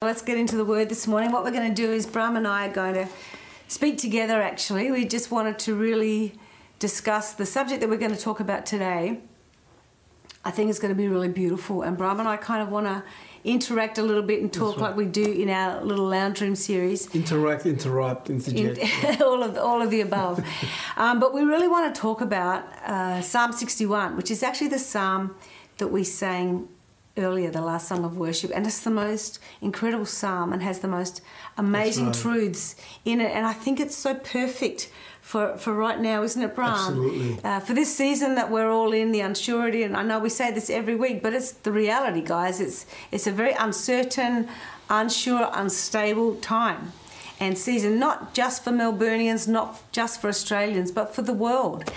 Let's get into the word this morning. What we're going to do is Bram and I are going to speak together actually. We just wanted to really discuss the subject that we're going to talk about today. I think it's going to be really beautiful. And Bram and I kind of want to interact a little bit and talk right. like we do in our little lounge room series. Interact, interrupt, interject. In, all of all of the above. um, but we really want to talk about uh, Psalm 61, which is actually the psalm that we sang earlier, the last song of worship, and it's the most incredible psalm and has the most amazing right. truths in it. And I think it's so perfect for, for right now, isn't it, Brian? Absolutely. Uh, for this season that we're all in, the unsurety, and I know we say this every week, but it's the reality, guys. It's it's a very uncertain, unsure, unstable time and season, not just for Melburnians, not just for Australians, but for the world.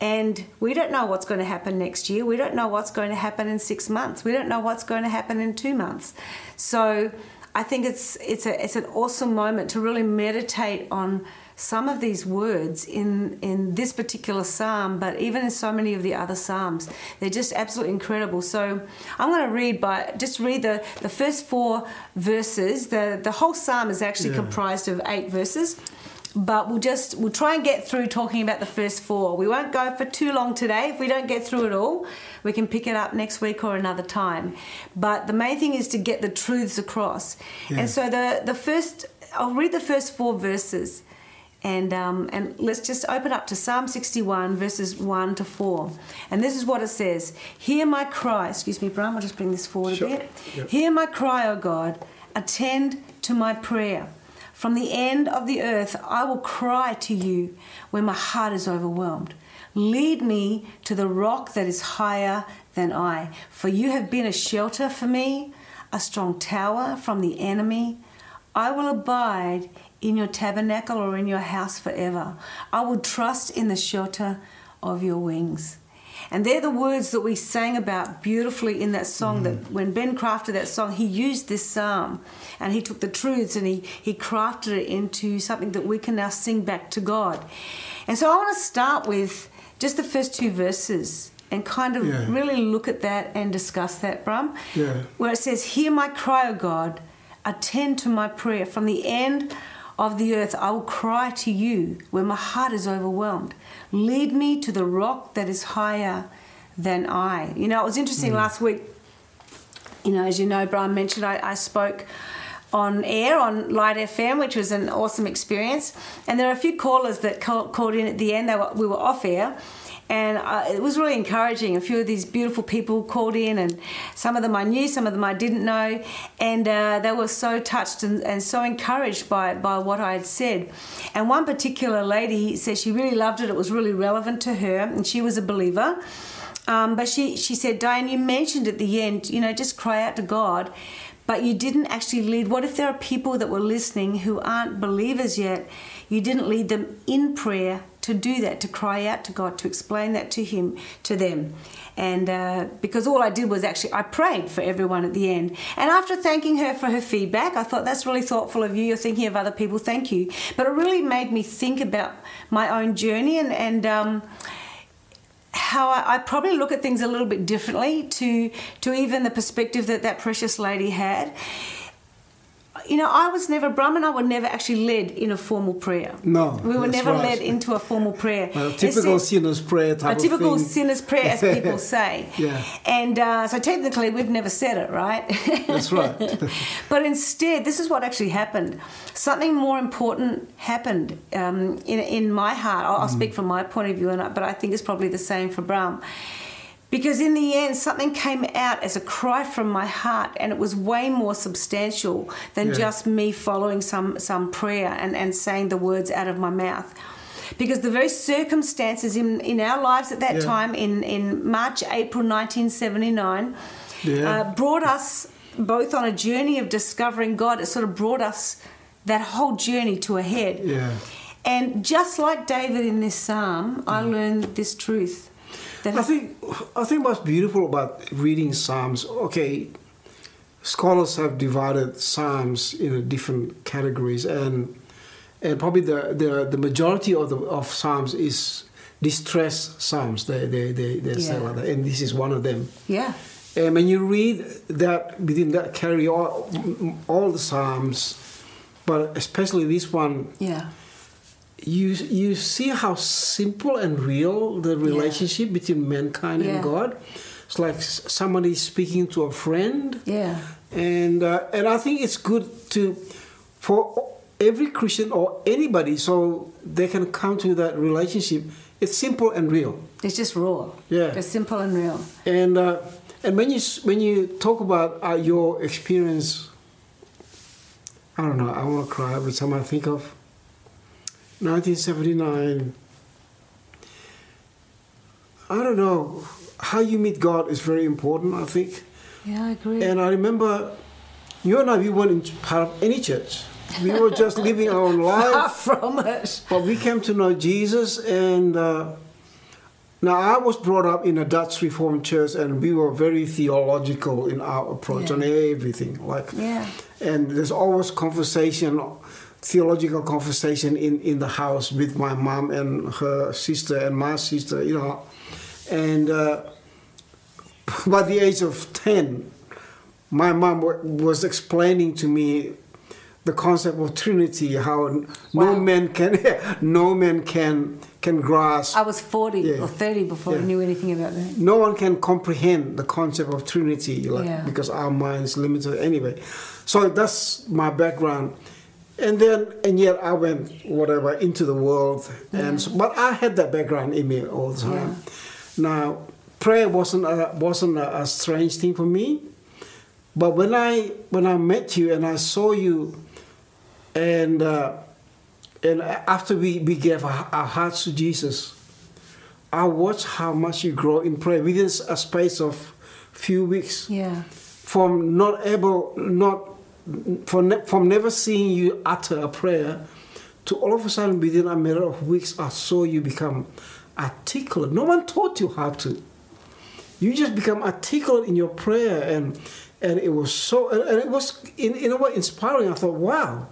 And we don't know what's going to happen next year. We don't know what's going to happen in six months. We don't know what's going to happen in two months. So I think it's it's a it's an awesome moment to really meditate on some of these words in in this particular psalm, but even in so many of the other psalms, they're just absolutely incredible. So I'm going to read by just read the the first four verses. the The whole psalm is actually yeah. comprised of eight verses but we'll just we'll try and get through talking about the first four. We won't go for too long today. If we don't get through it all we can pick it up next week or another time. But the main thing is to get the truths across. Yeah. and so the the first i'll read the first four verses. And um, and let's just open up to Psalm 61 verses 1 to 4 and this is what it says. Hear my cry. Excuse me Brian I'll just bring this forward sure. a bit. Yep. hear my cry O God. Attend to my prayer from the end of the earth, I will cry to you when my heart is overwhelmed. Lead me to the rock that is higher than I, for you have been a shelter for me, a strong tower from the enemy. I will abide in your tabernacle or in your house forever. I will trust in the shelter of your wings. And they're the words that we sang about beautifully in that song. Mm. That when Ben crafted that song, he used this psalm and he took the truths and he, he crafted it into something that we can now sing back to God. And so I want to start with just the first two verses and kind of yeah. really look at that and discuss that, Bram. Yeah. Where it says, Hear my cry, O God, attend to my prayer. From the end of the earth, I will cry to you when my heart is overwhelmed. Lead me to the rock that is higher than I. You know, it was interesting mm. last week. You know, as you know, Brian mentioned, I, I spoke on air on Light FM, which was an awesome experience. And there are a few callers that called in at the end. They were, we were off air, and uh, it was really encouraging. A few of these beautiful people called in, and some of them I knew, some of them I didn't know, and uh, they were so touched and, and, so encouraged by by what I had said. And one particular lady said she really loved it; it was really relevant to her, and she was a believer. Um, but she she said, Diane, you mentioned at the end, you know, just cry out to God but you didn't actually lead. What if there are people that were listening who aren't believers yet? You didn't lead them in prayer to do that, to cry out to God, to explain that to Him, to them. And uh, because all I did was actually, I prayed for everyone at the end. And after thanking her for her feedback, I thought that's really thoughtful of you. You're thinking of other people, thank you. But it really made me think about my own journey and, and um, how I, I, probably look at things a little bit differently to to even the perspective that that precious lady had you know, I was never, Bram and I were never actually led in a formal prayer. No. We were never right. led into a formal prayer. A typical sinner's prayer type A typical sinner's prayer, as people say. yeah. And uh, so technically, we've never said it, right? That's right. but instead, this is what actually happened. Something more important happened um, in, in my heart. I'll, I'll mm. speak from my point of view, but I think it's probably the same for Bram because in the end something came out as a cry from my heart and it was way more substantial than yeah. just me following some some prayer and, and saying the words out of my mouth because the very circumstances in, in our lives at that yeah. time in, in march april 1979 yeah. uh, brought us both on a journey of discovering god it sort of brought us that whole journey to a head yeah. and just like david in this psalm i mm. learned this truth I think I think what's beautiful about reading Psalms, okay, scholars have divided Psalms into different categories, and and probably the the, the majority of the of Psalms is distress Psalms. They they they, they yeah. say like that, and this is one of them. Yeah. And when you read that within that carry all, all the Psalms, but especially this one, Yeah. You you see how simple and real the relationship between mankind Yeah. and God. It's like somebody speaking to a friend, Yeah. and uh, and I think it's good to for every Christian or anybody, so they can come to that relationship. It's simple and real. It's just raw. Yeah. It's simple and real. And uh, and when you when you talk about uh, your experience, I don't know. I want to cry every time I think of 1979. I don't know how you meet God is very important. I think, Yeah, I agree. and I remember you and I we weren't part of any church. We were just living our own Far life. from it. But we came to know Jesus, and uh, now I was brought up in a Dutch Reformed church, and we were very theological in our approach Yeah. on everything. Like, Yeah. and there's always conversation, theological conversation in in the house with my mom and her sister and my sister, you know, and uh, by the age of ten, my mom wa- was explaining to me the concept of Trinity, how n- no man can no man can can grasp, I was 40 Yeah. or 30 before I knew anything about that. no one can comprehend the concept of Trinity, like, Yeah. because our minds limited anyway. So that's my background, and then and yet I went whatever into the world, and so, but I had that background in me all the time. Now prayer wasn't a, wasn't a, a strange thing for me, but when I when I met you and I saw you, and uh, and after we, we gave our, our hearts to Jesus, I watched how much you grow in prayer within a space of few weeks. Yeah. From not able, not from ne- from never seeing you utter a prayer, to all of a sudden within a matter of weeks, I saw you become articulate. No one taught you how to. You just become articulate in your prayer, and and it was so, and, and it was in, in a way inspiring. I thought, wow,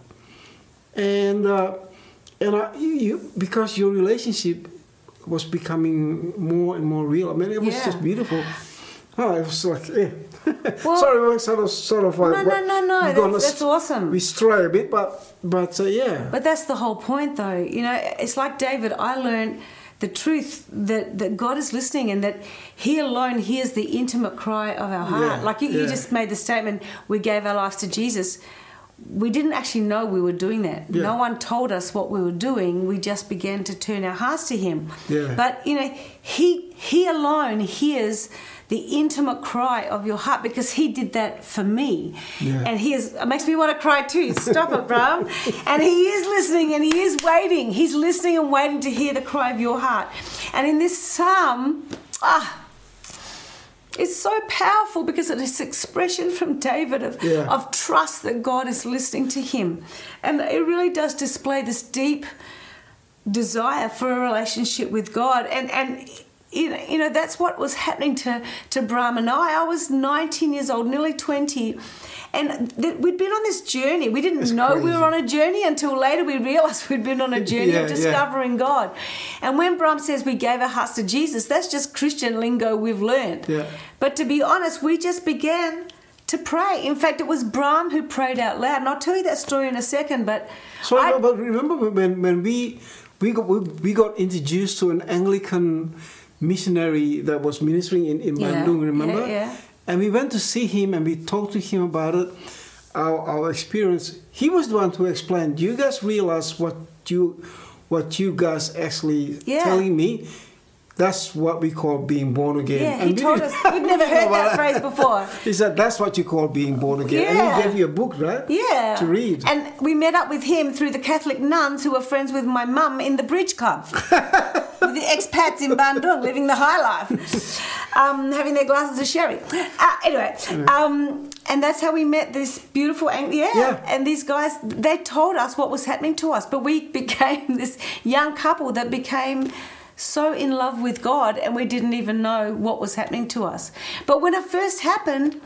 and uh, and I, you, you because your relationship was becoming more and more real. I mean, it was Yeah. just beautiful. Oh, it was like, eh. Well- sorry, we're sort of, sort of. No, no, no, no, gone that's- that's awesome. We stray a bit, but but uh, yeah, But that's the whole point, though. You know, it's like David, I learned the truth that, that God is listening and that He alone hears the intimate cry of our heart. Yeah, like you, you just made the statement, we gave our lives to Jesus. We didn't actually know we were doing that. Yeah. No one told us what we were doing. We just began to turn our hearts to Him. Yeah. But, you know, He, he alone hears the intimate cry of your heart because He did that for me. Yeah. And He is, it makes me want to cry too. Stop it, bro. And He is listening and He is waiting. He's listening and waiting to hear the cry of your heart. And in this psalm, ah, it's so powerful because it's expression from David of, Yeah. of trust that God is listening to him. And it really does display this deep desire for a relationship with God. And, and you know, you know, that's what was happening to, to Brahm and I. I was 19 years old, nearly 20. And th- we'd been on this journey. We didn't It's know we were on a journey until later we realized we'd been on a journey Yeah, of yeah. discovering God. And when Brahm says we gave our hearts to Jesus, that's just Christian lingo we've learned. Yeah. But to be honest, we just began to pray. In fact, it was Brahm who prayed out loud. And I'll tell you that story in a second. But So, I- but remember when, when we we got we, we got introduced to an Anglican missionary that was ministering in, in Yeah, Bandung, remember? yeah, yeah. And we went to see him and we talked to him about it, our, our experience. He was the one who explained. Do you guys realize what you what you guys actually Yeah. telling me? That's what we call being born again. yeah, he And we told us. We'd never heard that phrase before. He said that's what you call being born again. And he gave you a book, right? Yeah. To read. And we met up with him through the Catholic nuns who were friends with my mum in the bridge club. the expats in Bandung living the high life, um, having their glasses of sherry. Uh, anyway, um, and that's how we met this beautiful, Ang- yeah, Yeah. And these guys, they told us what was happening to us, but we became this young couple that became so in love with God, and we didn't even know what was happening to us. But when it first happened.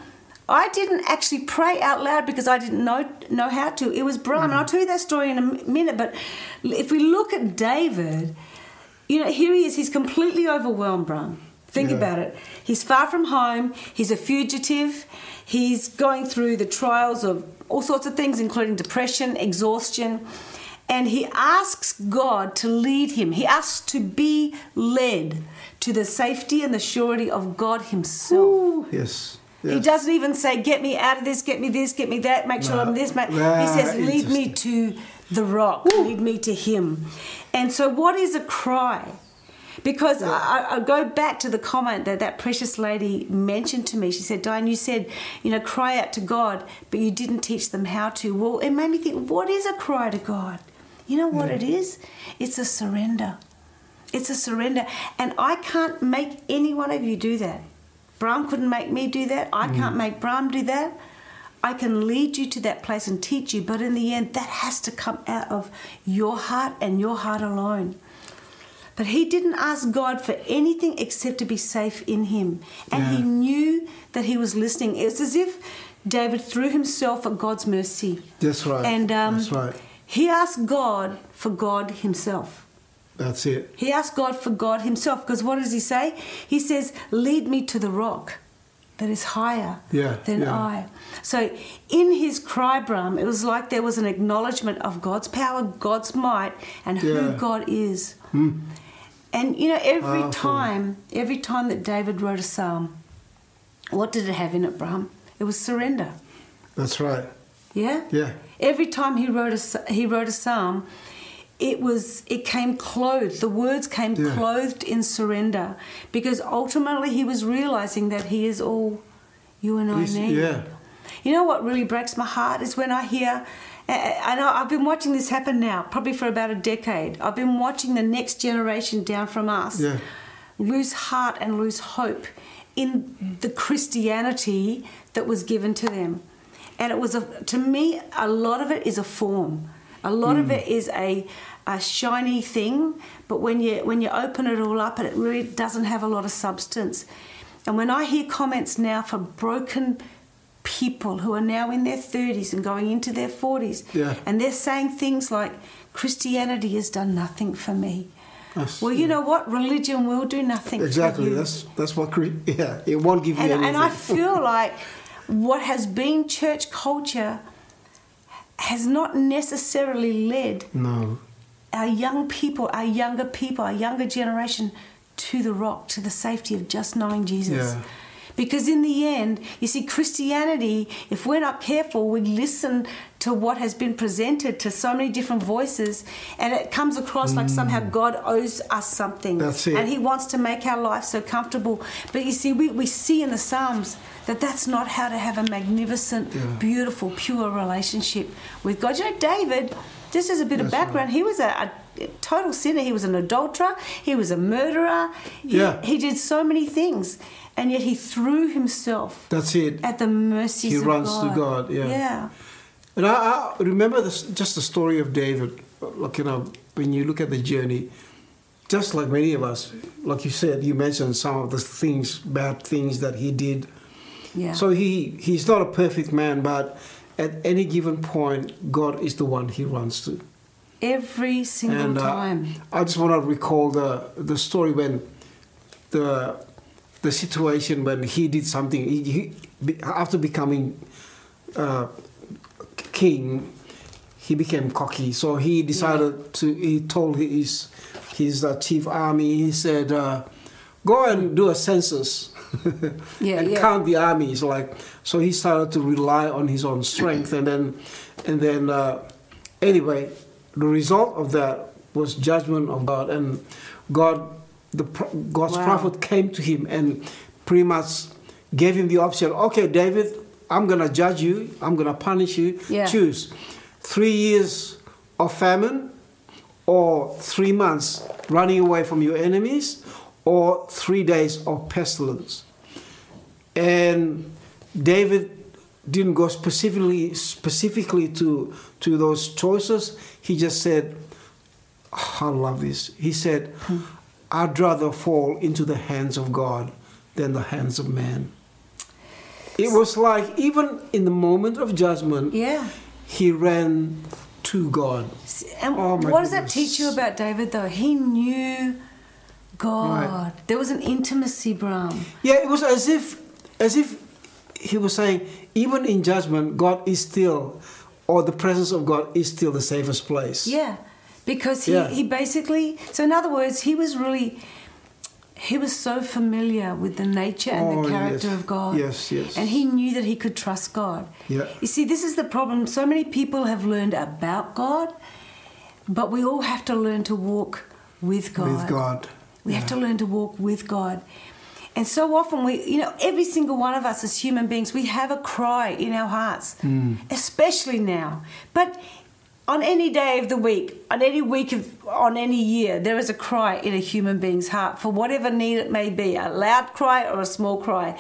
I didn't actually pray out loud because I didn't know know how to. It was Brian. and I'll tell you that story in a minute. But if we look at David, you know, here he is. He's completely overwhelmed, Brian. Think Yeah. about it. He's far from home. He's a fugitive. He's going through the trials of all sorts of things, including depression, exhaustion. And he asks God to lead him. He asks to be led to the safety and the surety of God Himself. Ooh, yes. He doesn't even say, Get me out of this, get me this, get me that, make sure No. I'm this. Make... Nah, he says, Lead me to the rock, lead me to Him. And so, what is a cry? Because I, I go back to the comment that that precious lady mentioned to me. She said, Diane, you said, you know, cry out to God, but you didn't teach them how to. Well, it made me think, what is a cry to God? You know what it is? It's a surrender. It's a surrender. And I can't make any one of you do that. Brahm couldn't make me do that. I mm. can't make Brahm do that. I can lead you to that place and teach you, but in the end, that has to come out of your heart and your heart alone. But he didn't ask God for anything except to be safe in him. And he knew that he was listening. It's as if David threw himself at God's mercy. That's right. And um, That's right. he asked God for God himself. That's it. He asked God for God Himself because what does He say? He says, Lead me to the rock that is higher Yeah, than yeah. I. So in his cry, Brahm, it was like there was an acknowledgement of God's power, God's might, and who Yeah. Hmm. God is. And you know, every Powerful. time, every time that David wrote a psalm, what did it have in it, Brahm? It was surrender. That's right. Yeah. Yeah. Every time he wrote a he wrote a psalm, it was it came clothed. The words came Yeah. clothed in surrender, because ultimately he was realizing that he is all you and I need. yeah. You know what really breaks my heart is when I hear. I know I've been watching this happen now, probably for about a decade. I've been watching the next generation down from us Yeah. lose heart and lose hope in the Christianity that was given to them. And it was a, to me, a lot of it is a form. A lot of mm. it is a, a shiny thing, but when you when you open it all up, it really doesn't have a lot of substance. And when I hear comments now from broken people who are now in their 30s and going into their 40s, Yeah. and they're saying things like, Christianity has done nothing for me. That's- Well, you know what? Religion will do nothing Exactly. for you. That's that's what. Yeah. It won't give you and, anything. and I feel like what has been church culture has not necessarily led no. Our young people, our younger people, our younger generation to the rock, to the safety of just knowing Jesus. Yeah. Because in the end, you see, Christianity, if we're not careful, we listen to what has been presented to so many different voices, and it comes across like somehow God owes us something. Mm. That's it. And He wants to make our life so comfortable. But you see, we, we see in the Psalms that that's not how to have a magnificent, Yeah. beautiful, pure relationship with God. You know, David, just as a bit of background, he was a, a total sinner. He was an adulterer. He was a murderer. He, Yeah. he did so many things, and yet he threw himself That's it. at the mercy. He runs God. to God, yeah. Yeah. And I, I remember this, just the story of David. Like you know, when you look at the journey, just like many of us, like you said, you mentioned some of the things, bad things that he did. Yeah. So he he's not a perfect man, but at any given point, God is the one he runs to. Every single And uh, time. I just want to recall the the story when the the situation when he did something. He, he after becoming uh, king, he became cocky. So he decided to. He told his his uh, chief army. He said, uh, "Go and do a census." Yeah, and yeah. count the armies like so he started to rely on his own strength and then and then uh, anyway the result of that was judgment of god and god the god's Wow. prophet came to him and pretty much gave him the option okay david i'm gonna judge you i'm gonna punish you Yeah. choose three years of famine or three months running away from your enemies, or three days of pestilence. And David didn't go specifically specifically to to those choices. He just said, "Oh, "I love this." He said, hmm. "I'd rather fall into the hands of God than the hands of man." It was like even in the moment of judgment, Yeah. he ran to God. And Oh, what does that teach you about David, though? He knew God. There was an intimacy, Brahm. Yeah, it was as if, as if he was saying, even in judgment, God is still, or the presence of God is still the safest place. Yeah, because he, Yeah. he basically, so in other words, he was really, he was so familiar with the nature and Oh, the character yes. of God. Yes, yes. And he knew that he could trust God. Yeah. You see, this is the problem. So many people have learned about God, but we all have to learn to walk with God. With God. We have to learn to walk with God. And so often we, you know, every single one of us as human beings, we have a cry in our hearts, hmm. especially now. But on any day of the week, on any week of, on any year, there is a cry in a human being's heart for whatever need it may be, a loud cry or a small cry.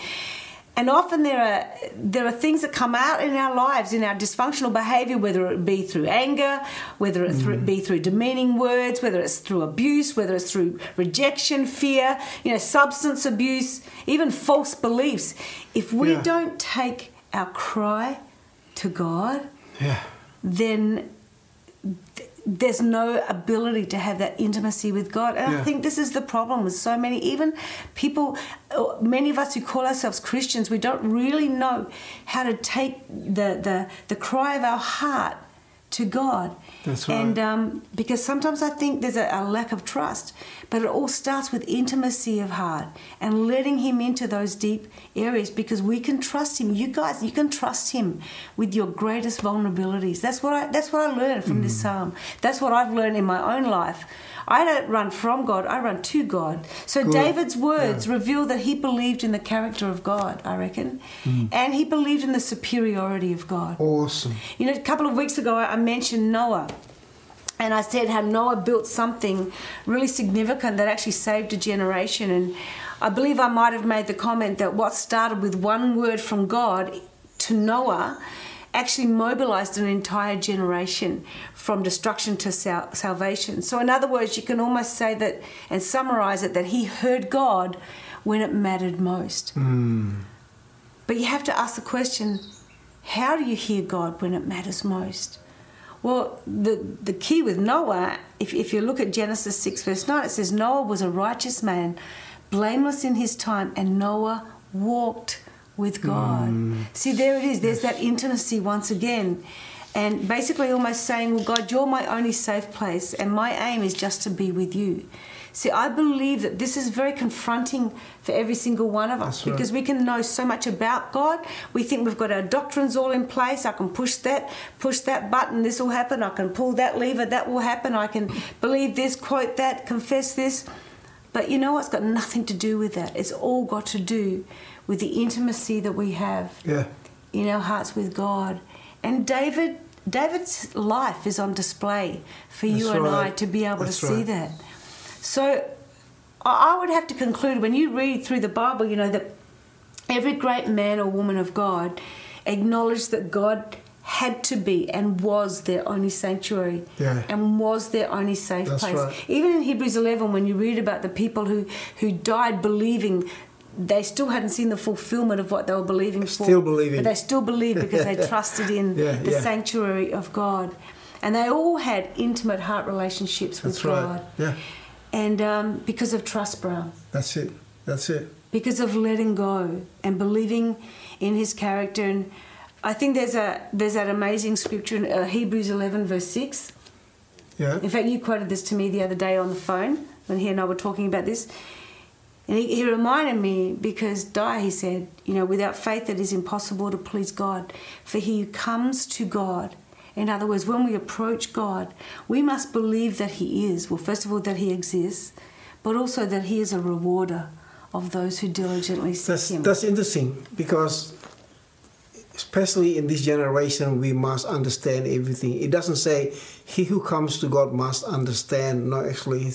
And often there are there are things that come out in our lives, in our dysfunctional behaviour, whether it be through anger, whether it through, mm. be through demeaning words, whether it's through abuse, whether it's through rejection, fear, you know, substance abuse, even false beliefs. If we Yeah. don't take our cry to God, Yeah. then th- there's no ability to have that intimacy with God. And I think this is the problem with so many, even people, many of us who call ourselves Christians, we don't really know how to take the, the, the cry of our heart to God. That's right. And um, because sometimes I think there's a, a lack of trust, but it all starts with intimacy of heart and letting Him into those deep areas because we can trust Him. You guys, you can trust Him with your greatest vulnerabilities. That's what I. That's what I learned from Mm. this psalm. That's what I've learned in my own life. I don't run from God, I run to God. So Good. David's words reveal that he believed in the character of God, I reckon, Mm. and he believed in the superiority of God. Awesome. You know, a couple of weeks ago, I mentioned Noah. And I said how Noah built something really significant that actually saved a generation. And I believe I might have made the comment that what started with one word from God to Noah actually mobilized an entire generation from destruction to sal- salvation. So, in other words, you can almost say that and summarize it that he heard God when it mattered most. Hmm. But you have to ask the question how do you hear God when it matters most? Well, the, the key with Noah, if, if you look at Genesis 6, verse 9, it says, Noah was a righteous man, blameless in his time, and Noah walked with God. Mm. See, there it is. There's that intimacy once again. And basically, almost saying, Well, God, you're my only safe place, and my aim is just to be with you. See, I believe that this is very confronting for every single one of us right. because we can know so much about God. We think we've got our doctrines all in place. I can push that, push that button, this will happen. I can pull that lever, that will happen. I can believe this, quote that, confess this. But you know what? It's got nothing to do with that. It's all got to do with the intimacy that we have Yeah. in our hearts with God. And David, David's life is on display for you That's and I to be able That's to see right. that. So I I would have to conclude when you read through the Bible, you know, that every great man or woman of God acknowledged that God had to be and was their only sanctuary Yeah. and was their only safe That's place. right. Even in Hebrews 11, when you read about the people who, who died believing, they still hadn't seen the fulfillment of what they were believing for. Still believing. But they still believed because they trusted in Yeah, the yeah. sanctuary of God. And they all had intimate heart relationships with That's God. right. Yeah. And um, because of trust, Brown That's it. That's it. because of letting go and believing in his character and I think there's a there's that amazing scripture in uh, Hebrews 11 verse 6 Yeah. in fact you quoted this to me the other day on the phone when he and I were talking about this and he, he reminded me because Di he said you know without faith it is impossible to please God for he who comes to God in other words when we approach God we must believe that he is well first of all that he exists but also that he is a rewarder of those who diligently seek That's him that's interesting because especially in this generation we must understand everything. It doesn't say he who comes to God must understand. No, actually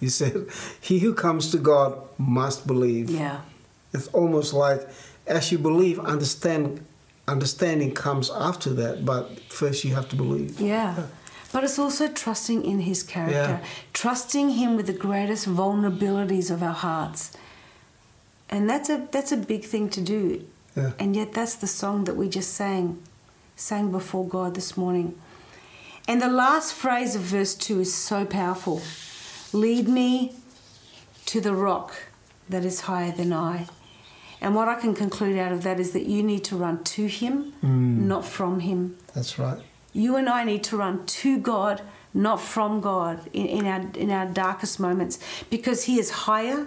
he said he who comes to God must believe. yeah It's almost like as you believe, understand understanding comes after that, but first you have to believe. Yeah. But it's also trusting in his character, Yeah. trusting him with the greatest vulnerabilities of our hearts. And that's a that's a big thing to do. Yeah. And yet that's the song that we just sang, sang before God this morning. And the last phrase of verse 2 is so powerful. Lead me to the rock that is higher than I. And what I can conclude out of that is that you need to run to Him, mm. not from Him. That's right. You and I need to run to God, not from God, in, in our in our darkest moments, because He is higher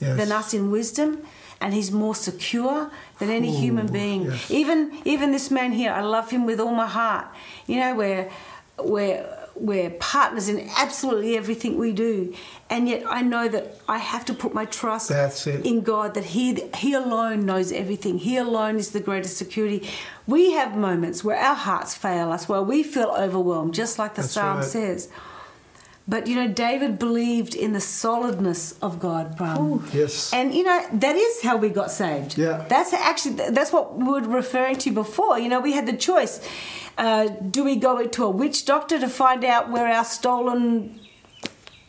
Yes. than us in wisdom, and He's more secure than any Ooh, human being. yes. Even even this man here, I love him with all my heart. You know, we're we're we're partners in absolutely everything we do, and yet I know that I have to put my trust in God. That He He alone knows everything. He alone is the greatest security. We have moments where our hearts fail us, where we feel overwhelmed, just like the That's psalm right. says. But you know, David believed in the solidness of God, Bram. yes. And you know, that is how we got saved. Yeah. That's actually that's what we were referring to before. You know, we had the choice. Uh, do we go to a witch doctor to find out where our stolen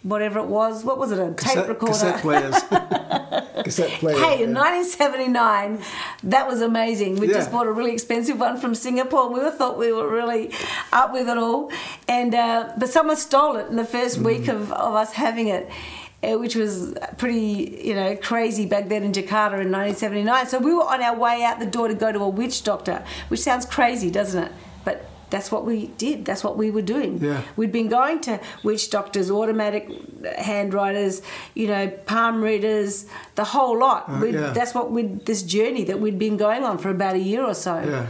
whatever it was, what was it, a tape Cassette, recorder? cassette players. cassette players. Hey, in 1979, that was amazing. We just bought a really expensive one from Singapore. and We thought we were really up with it all, and uh, but someone stole it in the first week Mm. of, of us having it. uh, Which was pretty, you know, crazy back then in Jakarta in 1979. So we were on our way out the door to go to a witch doctor, which sounds crazy, doesn't it? But that's what we did. That's what we were doing. Yeah. We'd been going to witch doctors, automatic handwriters, you know, palm readers, the whole lot. Uh, yeah. That's what we this journey that we'd been going on for about a year or so. Yeah.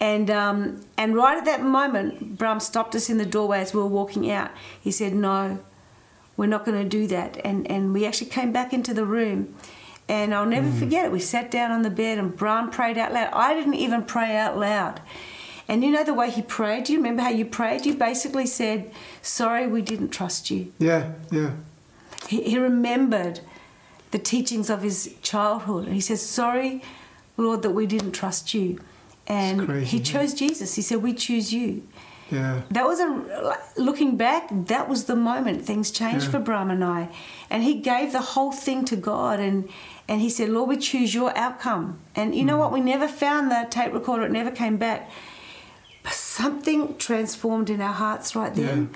And um, and right at that moment, Bram stopped us in the doorway as we were walking out. He said, "No, we're not going to do that." And and we actually came back into the room. And I'll never Mm. forget it. We sat down on the bed and Bram prayed out loud. I didn't even pray out loud. And you know the way he prayed? Do you remember how you prayed? You basically said, Sorry, we didn't trust you. Yeah, yeah. He, he remembered the teachings of his childhood. And he says, Sorry, Lord, that we didn't trust you. And crazy, he yeah. chose Jesus. He said, We choose you. Yeah. That was a looking back. That was the moment things changed Yeah. for Brahm and I, and he gave the whole thing to God, and and he said, "Lord, we choose your outcome." And you Mm. know what? We never found the tape recorder. It never came back. Something transformed in our hearts right then.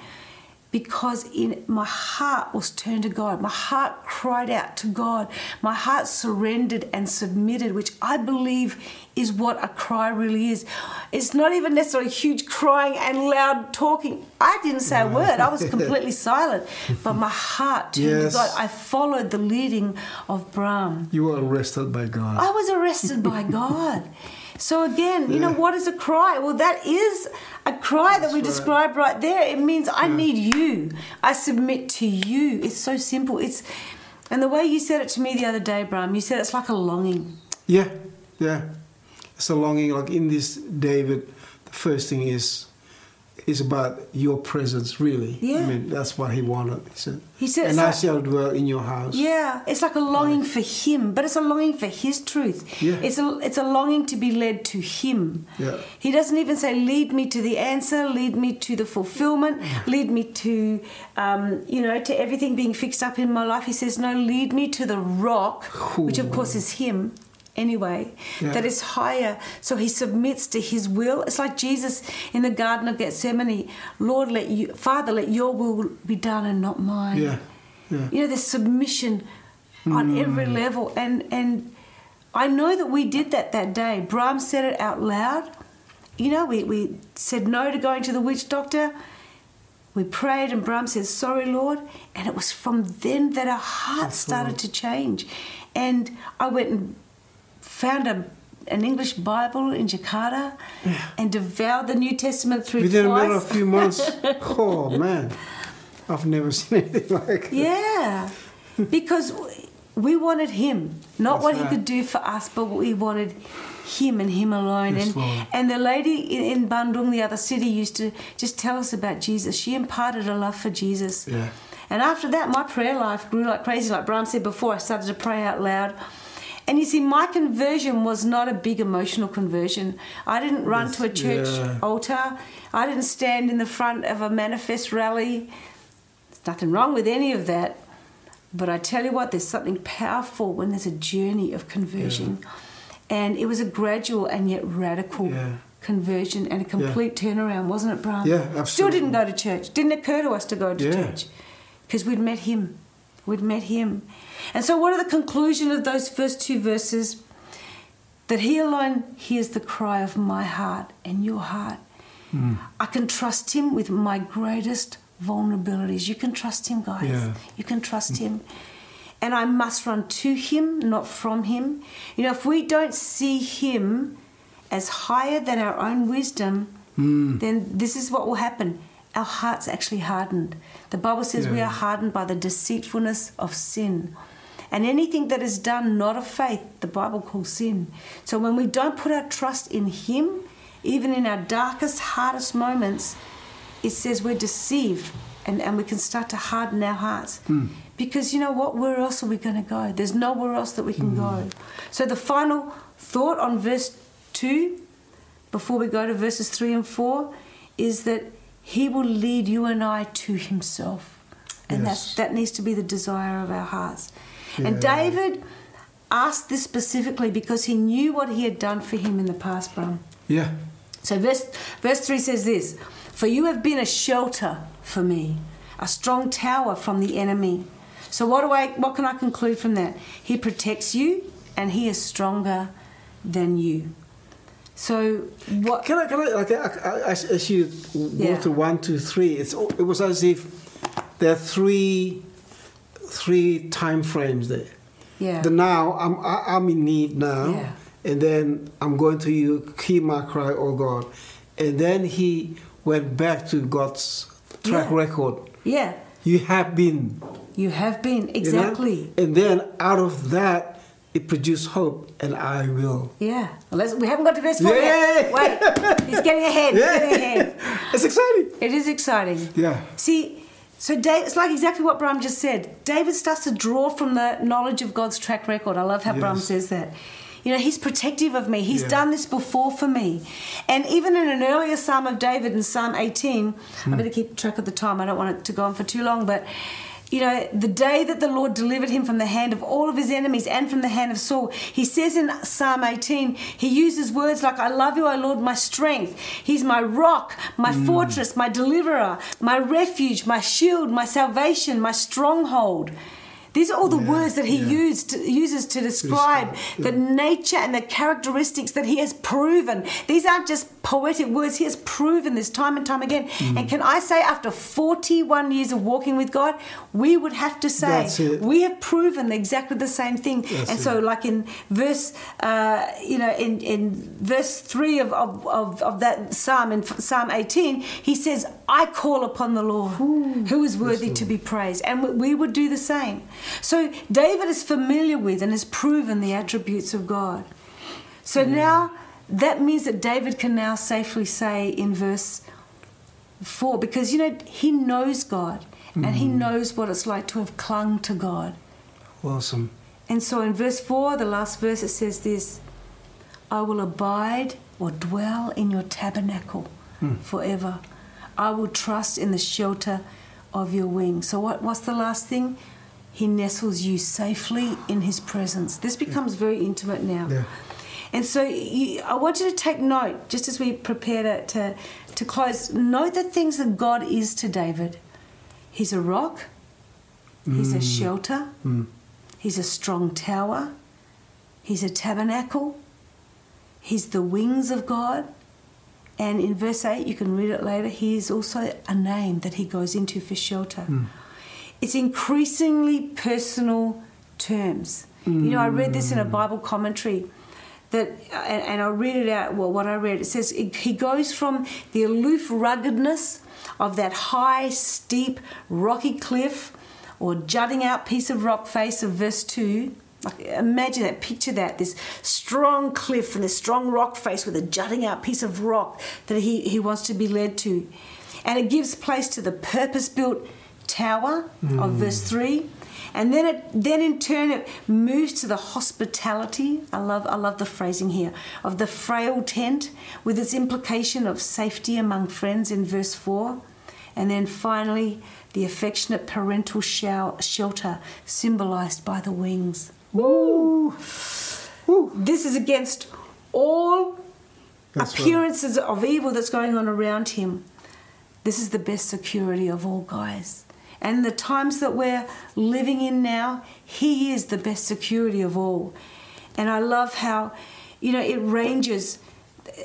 Because in my heart was turned to God. My heart cried out to God. My heart surrendered and submitted, which I believe is what a cry really is. It's not even necessarily huge crying and loud talking. I didn't say a word. I was completely silent. But my heart turned Yes. to God. I followed the leading of Brahm. You were arrested by God. I was arrested by God. So again, you know, what is a cry? Well, that is a cry that we right. describe right there. It means I need you. I submit to you. It's so simple. It's and the way you said it to me the other day, Bram, you said it's like a longing. Yeah, yeah. It's a longing. Like in this, David, the first thing is is about your presence. Really, Yeah. I mean, that's what he wanted. He said, He said "And I like- shall dwell in your house." Yeah, it's like a longing for Him, but it's a longing for His truth. Yeah. It's a it's a longing to be led to Him. Yeah. He doesn't even say, "Lead me to the answer, lead me to the fulfillment, lead me to, um, you know, to everything being fixed up in my life." He says, "No, lead me to the rock, which of course is Him." Anyway, Yeah. that is higher. So he submits to his will. It's like Jesus in the Garden of Gethsemane. Lord, let you, Father, let your will be done and not mine yeah, yeah. you know there's submission on mm. every level and and i know that we did that that day Brahm said it out loud you know we, we said no to going to the witch doctor we prayed and Brahm said sorry lord and it was from then that our hearts started to change and i went and found a an English Bible in Jakarta and devoured the New Testament through Within a twice. matter of few months, oh man, I've never seen anything like it. Yeah, because we wanted him, not That's what he could do for us, but we wanted him and him alone. Yes, and Lord. and the lady in, in Bandung, the other city, used to just tell us about Jesus. She imparted a love for Jesus. Yeah. And after that, my prayer life grew like crazy. Like Bram said before, I started to pray out loud. And you see, my conversion was not a big emotional conversion. I didn't run Yes, to a church yeah. altar. I didn't stand in the front of a manifest rally. There's nothing wrong with any of that. But I tell you what, there's something powerful when there's a journey of conversion. And it was a gradual and yet radical Yeah. conversion and a complete turnaround, wasn't it, Brian? Yeah, absolutely. Still didn't go to church. Didn't occur to us to go to Yeah. church because we'd met him. We'd met him. And so, what are the conclusion of those first two verses? That he alone hears the cry of my heart and your heart. Hmm. I can trust him with my greatest vulnerabilities. You can trust him, guys. Yeah. You can trust him. And I must run to him, not from him. You know, if we don't see him as higher than our own wisdom, then this is what will happen. Our hearts actually hardened. The Bible says we are hardened by the deceitfulness of sin. And anything that is done not of faith, the Bible calls sin. So when we don't put our trust in Him, even in our darkest, hardest moments, it says we're deceived and, and we can start to harden our hearts. Hmm. Because you know what? Where else are we going to go? There's nowhere else that we can go. Hmm. So the final thought on verse 2, before we go to verses 3 and 4, is that He will lead you and I to Himself. And that's, Yes. that needs to be the desire of our hearts. And David asked this specifically because he knew what he had done for him in the past, Bram. Yeah. So verse verse three says this: For you have been a shelter for me, a strong tower from the enemy. So what do I what can I conclude from that? He protects you and he is stronger than you. So what Can I, can I, like, I, I, as, as you go Yeah. to one, two, three, it's, it was as if there are three, three time frames there. yeah. The now, I'm, I, I'm in need now. Yeah. And then I'm going to you, hear my cry, oh God. And then he went back to God's track Yeah. record. yeah. You have been. You have been you know? exactly. And then out of that, it produced hope, and I will. Yeah. Let's, we haven't got to verse four Yeah. yet. Wait. He's getting ahead. He's getting ahead. It's exciting. It is exciting. Yeah. See, so Dave, it's like exactly what Bram just said. David starts to draw from the knowledge of God's track record. I love how Bram Yes. says that. You know, he's protective of me. He's Yeah. done this before for me. And even in an earlier Psalm of David, in Psalm 18, Hmm. I better keep track of the time. I don't want it to go on for too long, but you know, the day that the Lord delivered him from the hand of all of his enemies and from the hand of Saul, he says in Psalm 18, he uses words like, I love you, O Lord, my strength. He's my rock, my mm. fortress, my deliverer, my refuge, my shield, my salvation, my stronghold. These are all the Yeah, words that he yeah. used uses to describe describe, the nature and the characteristics that he has proven. These aren't just poetic words, he has proven this time and time again. Mm. And can I say, after 41 years of walking with God, we would have to say, we have proven exactly the same thing. That's and so, it. like in verse, uh, you know, in, in verse 3 of, of, of, of that psalm, in Psalm 18, he says, I call upon the Lord, who is worthy to be praised. And we would do the same. So, David is familiar with and has proven the attributes of God. So mm. now that means that David can now safely say in verse 4, because you know, he knows God and he mm. knows what it's like to have clung to God. Awesome. And so in verse 4, the last verse, it says this I will abide or dwell in your tabernacle mm. forever. I will trust in the shelter of your wings. So, what, what's the last thing? He nestles you safely in his presence. This becomes very intimate now. Yeah. And so you, I want you to take note, just as we prepare to, to, to close, note the things that God is to David. He's a rock, he's a mm. shelter, mm. he's a strong tower, he's a tabernacle, he's the wings of God. And in verse 8, you can read it later, he is also a name that he goes into for shelter. Mm. It's increasingly personal terms. You know, I read this in a mm. Bible commentary that, and, and I'll read it out. Well, what I read, it says it, he goes from the aloof ruggedness of that high, steep, rocky cliff or jutting out piece of rock face of verse 2. Like, imagine that, picture that this strong cliff and this strong rock face with a jutting out piece of rock that he, he wants to be led to. And it gives place to the purpose built tower of verse mm. 3 and then it then in turn it moves to the hospitality i love i love the phrasing here of the frail tent with its implication of safety among friends in verse 4 and then finally the affectionate parental shel- shelter symbolized by the wings Woo! Woo! this is against all That's right. appearances of evil that's going on around him. This is the best security of all, guys. And the times that we're living in now, He is the best security of all. And I love how, you know, it ranges.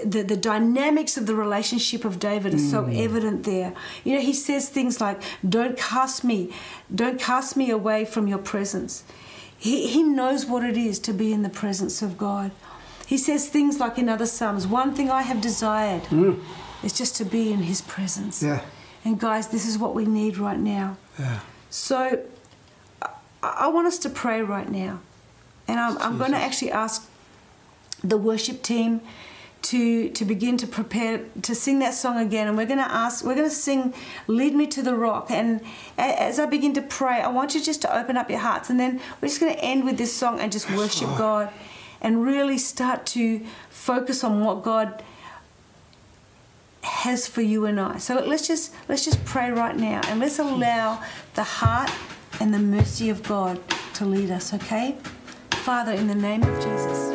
The, the dynamics of the relationship of David is so mm. evident there. You know, he says things like, Don't cast me, don't cast me away from your presence. He, he knows what it is to be in the presence of God. He says things like in other Psalms, One thing I have desired mm. is just to be in his presence. Yeah. And guys, this is what we need right now. Yeah. So I, I want us to pray right now. And I'm, I'm going to actually ask the worship team to to begin to prepare to sing that song again. And we're going to ask we're going to sing lead me to the rock. And as i begin to pray i want you just to open up your hearts. And then we're just going to end with this song and just worship god and really start to focus on what god has for you and I. So let's just let's just pray right now and let's allow the heart and the mercy of God to lead us, okay? Father, in the name of Jesus.